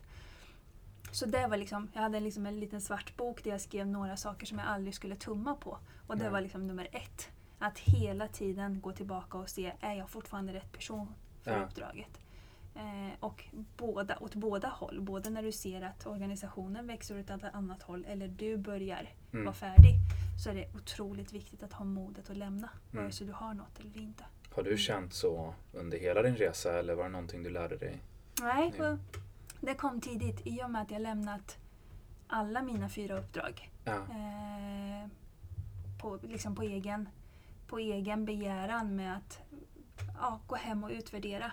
Så det var liksom, jag hade liksom en liten svart bok där jag skrev några saker som jag aldrig skulle tumma på. Och det Nej. var liksom nummer ett. Att hela tiden gå tillbaka och se, är jag fortfarande rätt person för Ja. uppdraget? Eh, och båda, åt båda håll. Både när du ser att organisationen växer åt ett annat håll eller du börjar Mm. vara färdig. Så är det otroligt viktigt att ha modet att lämna. Mm. Vare sig du har något eller inte. Har du känt så under hela din resa eller var det någonting du lärde dig? Nej, Nej. Det kom tidigt i och med att jag lämnat alla mina fyra uppdrag. Ja. Eh, på, liksom på, egen, på egen begäran med att ja, gå hem och utvärdera.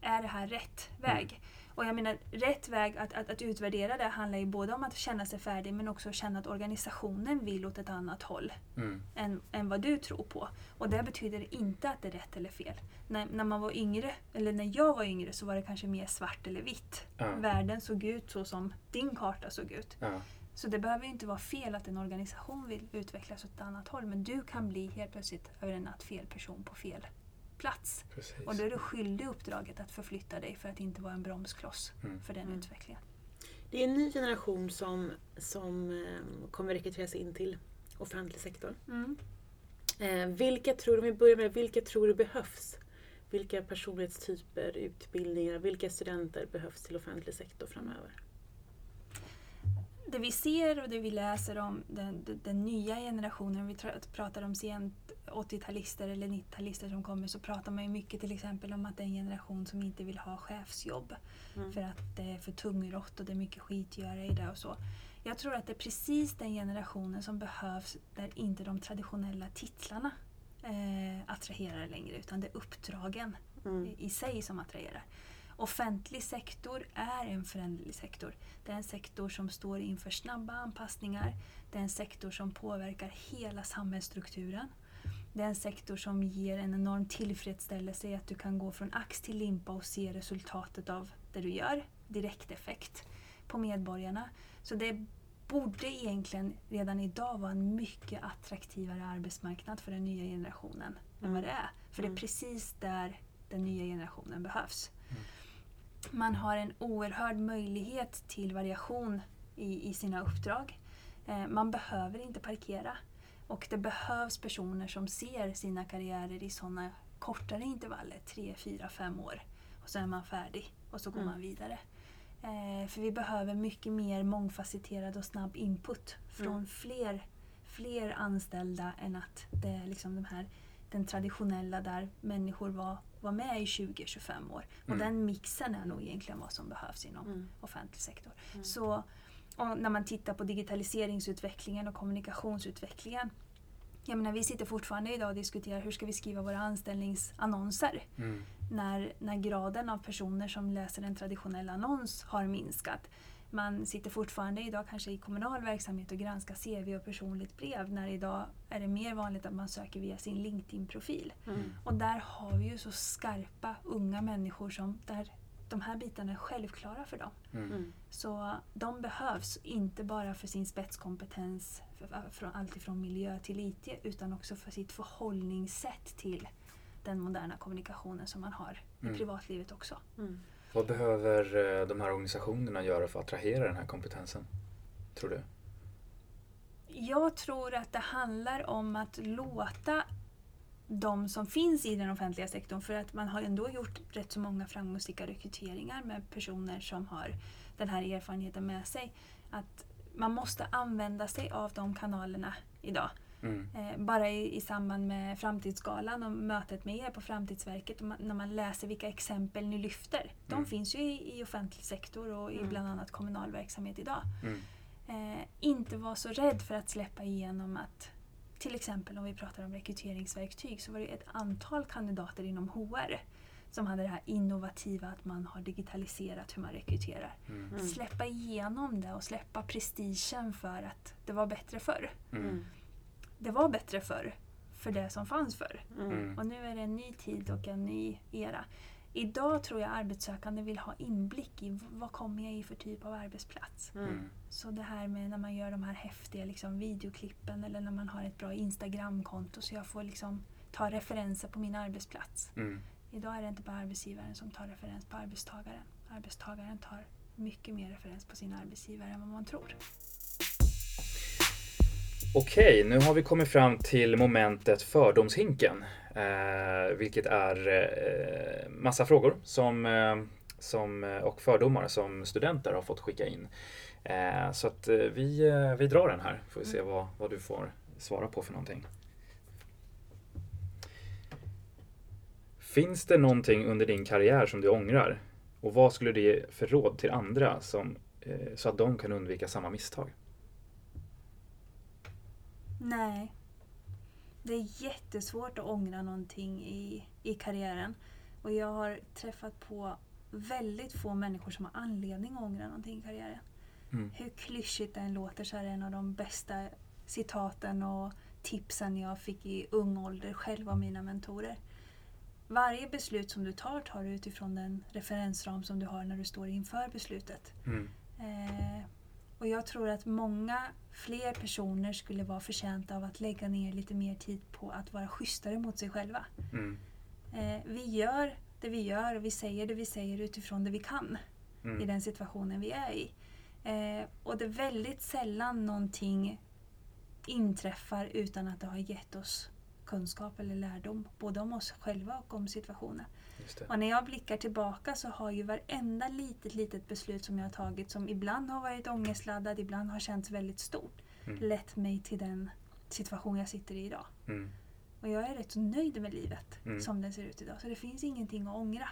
Är det här rätt väg? Och jag menar, rätt väg att, att, att utvärdera det handlar ju både om att känna sig färdig men också att känna att organisationen vill åt ett annat håll Mm. än, än vad du tror på. Och det betyder inte att det är rätt eller fel. När, när man var yngre, eller när jag var yngre, så var det kanske mer svart eller vitt. Ja. Världen såg ut så som din karta såg ut. Ja. Så det behöver ju inte vara fel att en organisation vill utvecklas åt ett annat håll. Men du kan bli helt plötsligt över en natt fel person på fel plats. Precis. Och då är du skyldig uppdraget att förflytta dig för att inte vara en bromskloss Mm. för den Mm. utvecklingen. Det är en ny generation som, som eh, kommer rekryteras in till offentlig sektor. Mm. Eh, vilka tror du, om vi börjar med, vilka tror du behövs? Vilka personlighetstyper, utbildningar, vilka studenter behövs till offentlig sektor framöver? Det vi ser och det vi läser om den, den, den nya generationen, vi tra- pratar om sent 80-talister eller 90-talister som kommer, så pratar man ju mycket till exempel om att det är en generation som inte vill ha chefsjobb. Mm. För att det är för tungrott och det är mycket skitgöra i det och så. Jag tror att det är precis den generationen som behövs där inte de traditionella titlarna eh, attraherar längre utan det är uppdragen Mm. i sig som attraherar. Offentlig sektor är en föränderlig sektor. Det är en sektor som står inför snabba anpassningar. Det är en sektor som påverkar hela samhällsstrukturen. Det är en sektor som ger en enorm tillfredsställelse i att du kan gå från ax till limpa och se resultatet av det du gör. Direkteffekt på medborgarna. Så det borde egentligen redan idag vara en mycket attraktivare arbetsmarknad för den nya generationen än vad det är. För det är Mm. precis där den nya generationen behövs. Mm. Man har en oerhörd möjlighet till variation i, i sina uppdrag. Eh, man behöver inte parkera. Och det behövs personer som ser sina karriärer i sådana kortare intervaller, tre, fyra, fem år. Och så är man färdig och så går Mm. man vidare. Eh, för vi behöver mycket mer mångfacetterad och snabb input från Mm. fler, fler anställda än att det är liksom de här, den traditionella där människor var, var med i 20-25 år. Och Mm. den mixen är nog egentligen vad som behövs inom Mm. offentlig sektor. Mm. Så och när man tittar på digitaliseringsutvecklingen och kommunikationsutvecklingen. Jag menar, vi sitter fortfarande idag och diskuterar hur ska vi skriva våra anställningsannonser Mm. när, när graden av personer som läser en traditionell annons har minskat. Man sitter fortfarande idag kanske i kommunal verksamhet och granskar CV och personligt brev när idag är det mer vanligt att man söker via sin LinkedIn-profil. Mm. Och där har vi ju så skarpa unga människor som där de här bitarna är självklara för dem. Mm. Mm. Så de behövs inte bara för sin spetskompetens från allt ifrån miljö till IT utan också för sitt förhållningssätt till den moderna kommunikationen som man har i Mm. privatlivet också. Mm. Vad behöver eh, de här organisationerna göra för att attrahera den här kompetensen? Tror du? Jag tror att det handlar om att låta de som finns i den offentliga sektorn, för att man har ändå gjort rätt så många framgångsrika rekryteringar med personer som har den här erfarenheten med sig, att man måste använda sig av de kanalerna idag. Mm. Eh, bara i, i samband med Framtidsgalan och mötet med er på Framtidsverket, och man, när man läser vilka exempel ni lyfter. De Mm. finns ju i, i offentlig sektor och i Mm. bland annat kommunal verksamhet idag. Mm. Eh, inte vara så rädd för att släppa igenom att till exempel om vi pratar om rekryteringsverktyg så var det ett antal kandidater inom HR som hade det här innovativa att man har digitaliserat hur man rekryterar. Mm. Mm. Släppa igenom det och släppa prestigen för att det var bättre förr. Mm. Det var bättre förr för det som fanns förr. Mm. Mm. Och nu är det en ny tid och en ny era. Idag tror jag arbetssökande vill ha inblick i vad kommer jag i för typ av arbetsplats. Mm. Mm. Så det här med när man gör de här häftiga liksom, videoklippen eller när man har ett bra Instagramkonto så jag får liksom ta referenser på min arbetsplats. Mm. Idag är det inte bara arbetsgivaren som tar referens på arbetstagaren. Arbetstagaren tar mycket mer referens på sin arbetsgivare än vad man tror. Okej, nu har vi kommit fram till momentet fördomshinken. Eh, vilket är eh, massa frågor som, eh, som, eh, och fördomar som studenter har fått skicka in. Eh, så att eh, vi, vi drar den här, får vi se vad, vad du får svara på för någonting. Finns det någonting under din karriär som du ångrar? Och vad skulle du ge för råd till andra som, så att de kan undvika samma misstag? Nej. Det är jättesvårt att ångra någonting i, i karriären. Och jag har träffat på väldigt få människor som har anledning att ångra någonting i karriären. Mm. Hur klyschigt det än låter så är det en av de bästa citaten och tipsen jag fick i ung ålder själv av mina mentorer. Varje beslut som du tar tar du utifrån den referensram som du har när du står inför beslutet. Mm. Eh, och jag tror att många fler personer skulle vara förtjänta av att lägga ner lite mer tid på att vara schysstare mot sig själva. Mm. Eh, vi gör det vi gör och vi säger det vi säger utifrån det vi kan i Mm. den situationen vi är i. Eh, och det är väldigt sällan någonting inträffar utan att det har gett oss kunskap eller lärdom, både om oss själva och om situationen. Och när jag blickar tillbaka så har ju varenda litet, litet beslut som jag har tagit som ibland har varit ångestladdad, ibland har känts väldigt stort, Mm. lett mig till den situation jag sitter i idag. Mm. Och jag är rätt så nöjd med livet Mm. som det ser ut idag. Så det finns ingenting att ångra.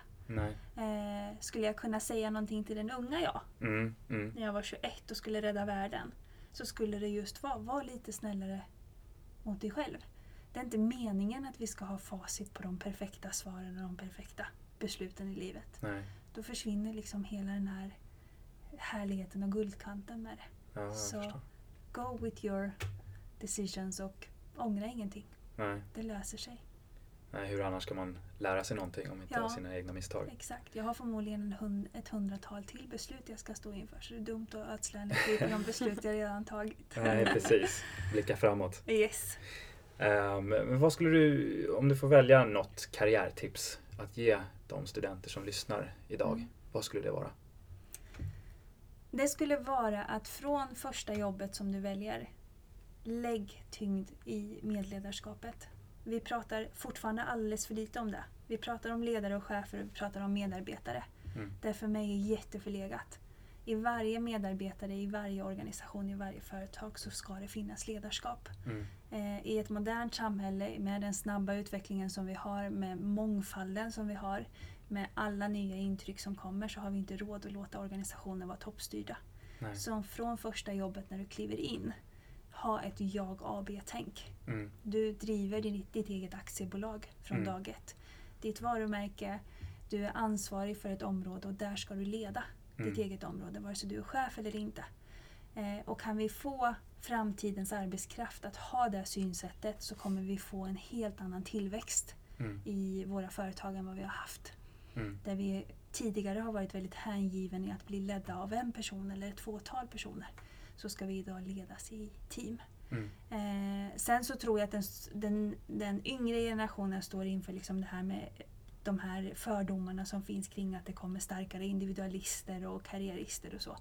Eh, skulle jag kunna säga någonting till den unga jag, Mm. Mm. när jag var 21 och skulle rädda världen, så skulle det just vara, var lite snällare mot dig själv. Det är inte meningen att vi ska ha facit på de perfekta svaren och de perfekta besluten i livet. Nej. Då försvinner liksom hela den här härligheten och guldkanten med det. Ja, Så- förstår. Go with your decisions och ångra ingenting. Nej. Det löser sig. Nej, hur annars ska man lära sig någonting om inte Ja. av sina egna misstag? Exakt. Jag har förmodligen en hund, ett hundratal till beslut jag ska stå inför. Så det är dumt att ödsla energi på de beslut jag redan tagit. Nej, precis. Blicka framåt. Yes. Ehm, men vad skulle du, om du får välja något karriärtips att ge de studenter som lyssnar idag, Mm. vad skulle det vara? Det skulle vara att från första jobbet som du väljer, lägg tyngd i medledarskapet. Vi pratar fortfarande alldeles för lite om det. Vi pratar om ledare och chefer och vi pratar om medarbetare. Mm. Det är för mig jätteförlegat. I varje medarbetare, i varje organisation, i varje företag så ska det finnas ledarskap. Mm. Eh, I ett modernt samhälle med den snabba utvecklingen som vi har, med mångfalden som vi har, med alla nya intryck som kommer så har vi inte råd att låta organisationer vara toppstyrda. Nej. Så från första jobbet när du kliver in, ha ett jag AB-tänk. Mm. Du driver ditt, ditt eget aktiebolag från Mm. dag ett. Ditt varumärke, du är ansvarig för ett område och där ska du leda Mm. ditt eget område, vare sig du är chef eller inte. Eh, och kan vi få framtidens arbetskraft att ha det synsättet så kommer vi få en helt annan tillväxt Mm. i våra företag än vad vi har haft. Mm. Där vi tidigare har varit väldigt hängiven i att bli ledda av en person eller ett fåtal personer. Så ska vi idag ledas i team. Mm. Eh, sen så tror jag att den, den, den yngre generationen står inför liksom det här med de här fördomarna som finns kring att det kommer starkare individualister och karriärister och så.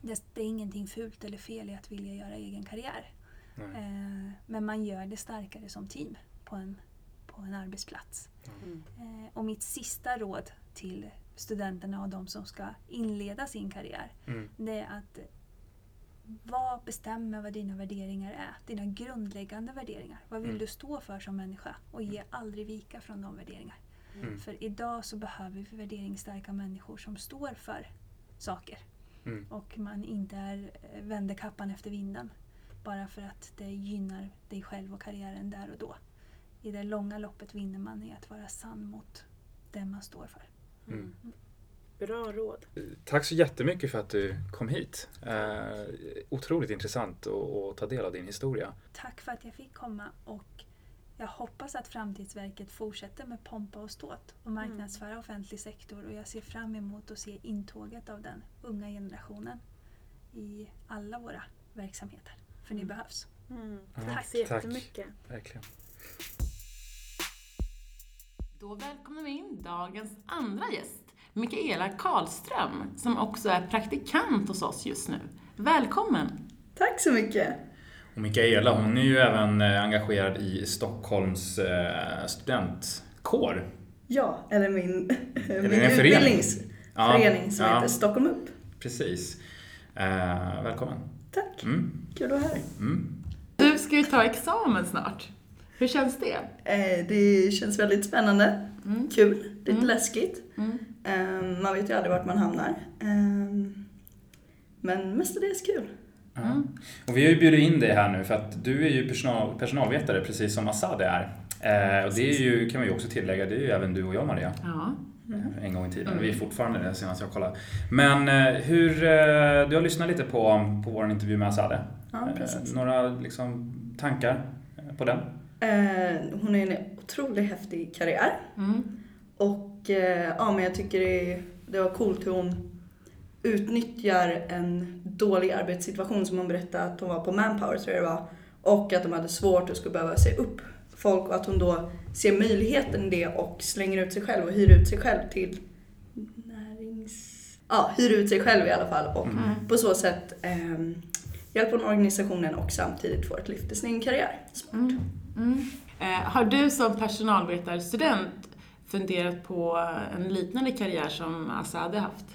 Det, det är ingenting fult eller fel i att vilja göra egen karriär. Eh, men man gör det starkare som team på en, på en arbetsplats. Mm. Eh, och mitt sista råd till studenterna och de som ska inleda sin karriär, mm. det är att vad bestämmer vad dina värderingar är? Dina grundläggande värderingar. Vad vill mm. du stå för som människa? Och ge aldrig vika från de värderingar. Mm. För idag så behöver vi värderingsstarka människor som står för saker. Mm. Och man inte är, eh, vänder kappan efter vinden. Bara för att det gynnar dig själv och karriären där och då. I det långa loppet vinner man i att vara sann mot det man står för. Mm. Mm. Bra råd. Tack så jättemycket för att du kom hit. Eh, otroligt intressant att ta del av din historia. Tack för att jag fick komma och jag hoppas att Framtidsverket fortsätter med pompa och ståt och marknadsföra mm. offentlig sektor och jag ser fram emot att se intåget av den unga generationen i alla våra verksamheter. För ni mm. behövs. Mm. Tack så jättemycket. Verkligen. Då välkomnar vi in dagens andra gäst, Mikaela Karlström, som också är praktikant hos oss just nu. Välkommen! Tack så mycket! Och Mikaela, hon är ju även eh, engagerad i Stockholms eh, studentkår. Ja, eller min, eller min utbildningsförening ja, som ja. heter Stockholm Upp. Precis. Eh, välkommen! Tack! Mm. Kul att vara här. Mm. Du ska ju ta examen snart. Hur känns det? Eh, det känns väldigt spännande, mm. kul, lite mm. läskigt. Mm. Eh, man vet ju aldrig vart man hamnar. Eh, men mestadels kul. Mm. Och vi har ju bjudit in dig här nu för att du är ju personal, personalvetare precis som Assad är. Eh, och det är ju, kan man ju också tillägga, det är ju även du och jag Maria. Ja. Mm. En gång i tiden. Mm. Vi är fortfarande det senast jag kollade. Men eh, hur, eh, du har lyssnat lite på, på vår intervju med Assad. Ja, precis. Några liksom, tankar på den? hon är en otroligt häftig karriär. Mm. Och ja, men jag tycker det, det var coolt hur hon utnyttjar en dålig arbetssituation som hon berättade att hon var på Manpower tror jag det var. Och att de hade svårt och skulle behöva se upp folk och att hon då ser möjligheten i det och slänger ut sig själv och hyr ut sig själv till närings... Ja, hyr ut sig själv i alla fall och mm. på så sätt eh, hjälper hon organisationen och samtidigt får ett lyft i sin karriär. Smart. Mm. Mm. Eh, har du som personalvetarstudent funderat på en liknande karriär som Asade haft?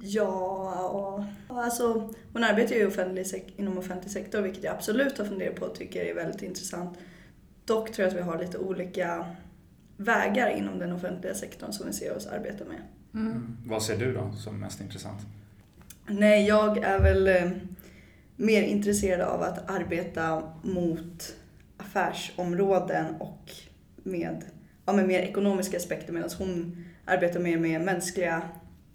Ja, alltså hon arbetar ju offentlig inom offentlig sektor vilket jag absolut har funderat på och tycker är väldigt intressant. Dock tror jag att vi har lite olika vägar inom den offentliga sektorn som vi ser oss arbeta med. Mm. Mm. Vad ser du då som mest intressant? Nej, jag är väl eh, mer intresserad av att arbeta mot affärsområden och med, ja, med mer ekonomiska aspekter medan hon arbetar mer med mänskliga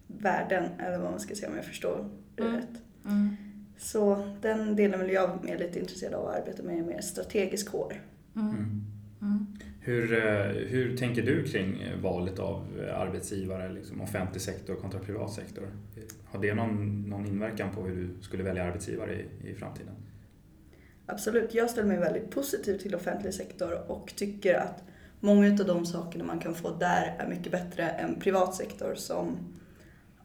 värden, eller vad man ska säga om jag förstår det mm. rätt. Mm. Så den delen vill jag vara mer lite intresserad av att arbeta med, mer strategisk HR. Mm. mm. mm. Hur, eh, hur tänker du kring valet av arbetsgivare, liksom offentlig sektor kontra privat sektor? Har det någon, någon inverkan på hur du skulle välja arbetsgivare i, i framtiden? Absolut, jag ställer mig väldigt positiv till offentlig sektor och tycker att många av de sakerna man kan få där är mycket bättre än privat sektor som,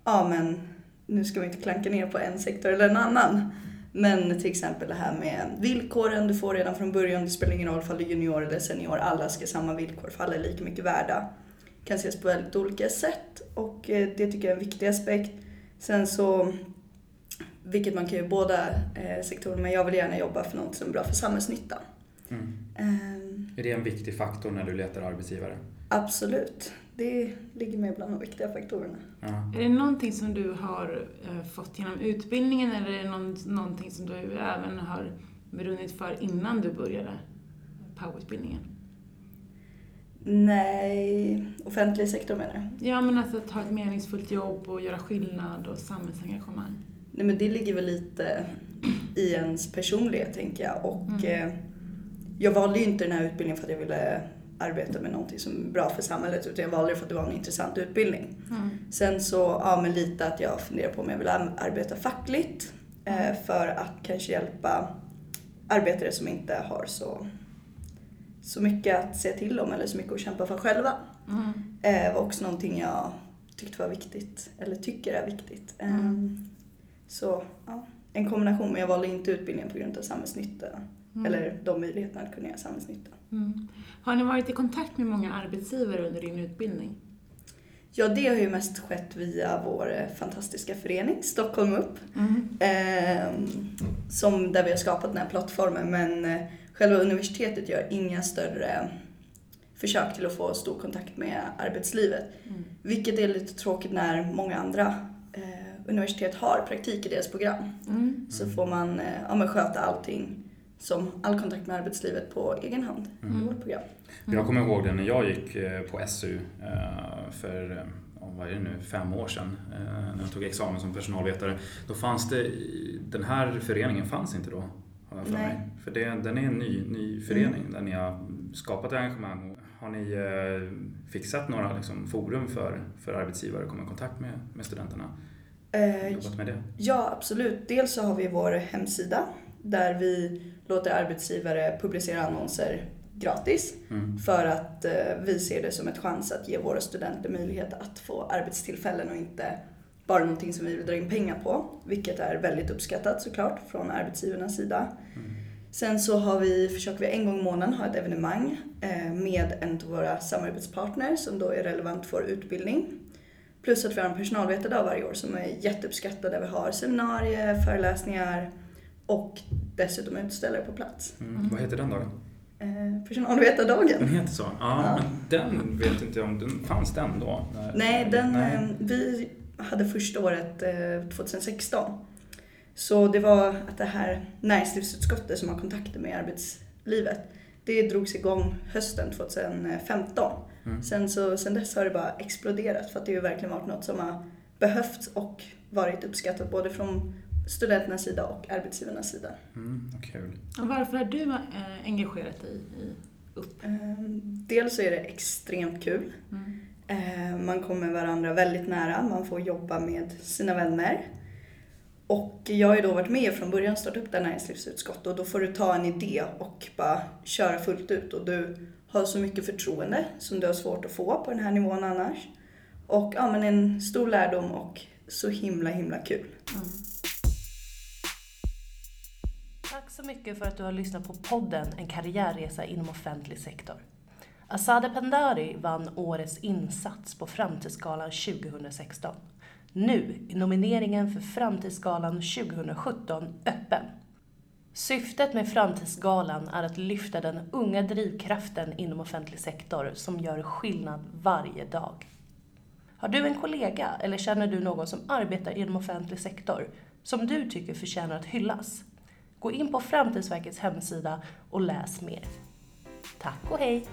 ja men nu ska vi inte klanka ner på en sektor eller en annan. Men till exempel det här med villkoren du får redan från början. Det spelar ingen roll om du är junior eller senior. Alla ska ha samma villkor för alla är lika mycket värda. Kan ses på väldigt olika sätt och eh, det tycker jag är en viktig aspekt. Sen så, vilket man kan ju båda eh, sektorerna, sektorer, men jag vill gärna jobba för något som är bra för samhällsnyttan. Mm. Um, är det en viktig faktor när du letar arbetsgivare? Absolut det ligger med bland de viktiga faktorerna. Ja. Är det någonting som du har äh, fått genom utbildningen eller är det någon, någonting som du även har brunnit för innan du började powerutbildningen? Nej, offentlig sektor menar du? Ja, men alltså att ha ett meningsfullt jobb och göra skillnad och samhällsengagemang. Nej, men det ligger väl lite i ens personlighet, tänker jag. Och mm. Jag valde ju inte den här utbildningen för att jag ville arbeta med någonting som är bra för samhället utan jag valde det för att det var en intressant utbildning. Mm. Sen så, ja men lite att jag funderar på om jag vill arbeta fackligt eh, för att kanske hjälpa arbetare som inte har så, så mycket att se till om eller så mycket att kämpa för själva. Mm. Eh, var också någonting jag tyckte var viktigt, eller tycker är viktigt. Eh, Mm. Så ja, en kombination, men jag valde inte utbildningen på grund av samhällsnytta. Mm. Eller de möjligheterna att kunna göra samhällsnytta. Mm. Har ni varit i kontakt med många arbetsgivare under din utbildning? Ja, det har ju mest skett via vår eh, fantastiska förening, Stockholm upp. Mm. Ehm, som där vi har skapat den här plattformen men eh, själva universitetet gör inga större försök till att få stor kontakt med arbetslivet. Mm. Vilket är lite tråkigt när många andra eh, universitet har praktik i deras program. Mm. Så får man eh, ja, sköta allting som all kontakt med arbetslivet på egen hand Mm. i vårt program. Jag kommer ihåg det när jag gick eh, på SU eh, för eh, vad är det nu, fem år sedan när jag tog examen som personalvetare. Då fanns det, den här föreningen fanns inte då. Har jag för Nej. mig. För det, den är en ny, ny förening där ni har skapat engagemang. Har ni fixat några liksom, forum för, för arbetsgivare att komma i kontakt med, med studenterna? Eh, Jobbat med det? Ja, absolut. Dels så har vi vår hemsida där vi låter arbetsgivare publicera annonser gratis Mm. för att eh, vi ser det som ett chans att ge våra studenter möjlighet att få arbetstillfällen och inte bara någonting som vi vill dra in pengar på, vilket är väldigt uppskattat såklart från arbetsgivarnas sida. Mm. Sen så har vi, försöker vi en gång i månaden ha ett evenemang eh, med en av våra samarbetspartners som då är relevant för utbildning. Plus att vi har en personalvetardag varje år som är jätteuppskattad där vi har seminarier, föreläsningar och dessutom utställare på plats. Mm. Vad heter den dagen? Eh, personalvetardagen. Den heter så? Ja, Ja. men den vet inte jag om den fanns den då? När- Nej, den, Nej. eh, vi hade första året eh, 2016. Så det var att det här näringslivsutskottet som har kontakter med arbetslivet, det drogs igång hösten 2015. Mm. Sen, så, sen dess har det bara exploderat för att det ju verkligen varit något som har behövts och varit uppskattat både från studenternas sida och arbetsgivarnas sida. Mm, kul. Och varför har du eh, engagerat dig i UP? Ehm, Dels så är det extremt kul. Mm. Eh, Man kommer varandra väldigt nära, man får jobba med sina vänner. Och jag har ju då varit med från början och startat upp det här näringslivsutskottet och då får du ta en idé och bara köra fullt ut och du har så mycket förtroende som du har svårt att få på den här nivån annars. Och ja, men en stor lärdom och så himla himla kul. Mm. Så mycket för att du har lyssnat på podden En karriärresa inom offentlig sektor. Asade Pendari vann Årets insats på Framtidsgalan 2016. Nu är nomineringen för Framtidsgalan 2017 öppen. Syftet med Framtidsgalan är att lyfta den unga drivkraften inom offentlig sektor som gör skillnad varje dag. Har du en kollega eller känner du någon som arbetar inom offentlig sektor som du tycker förtjänar att hyllas? Gå in på Framtidsverkets hemsida och läs mer. Tack och hej!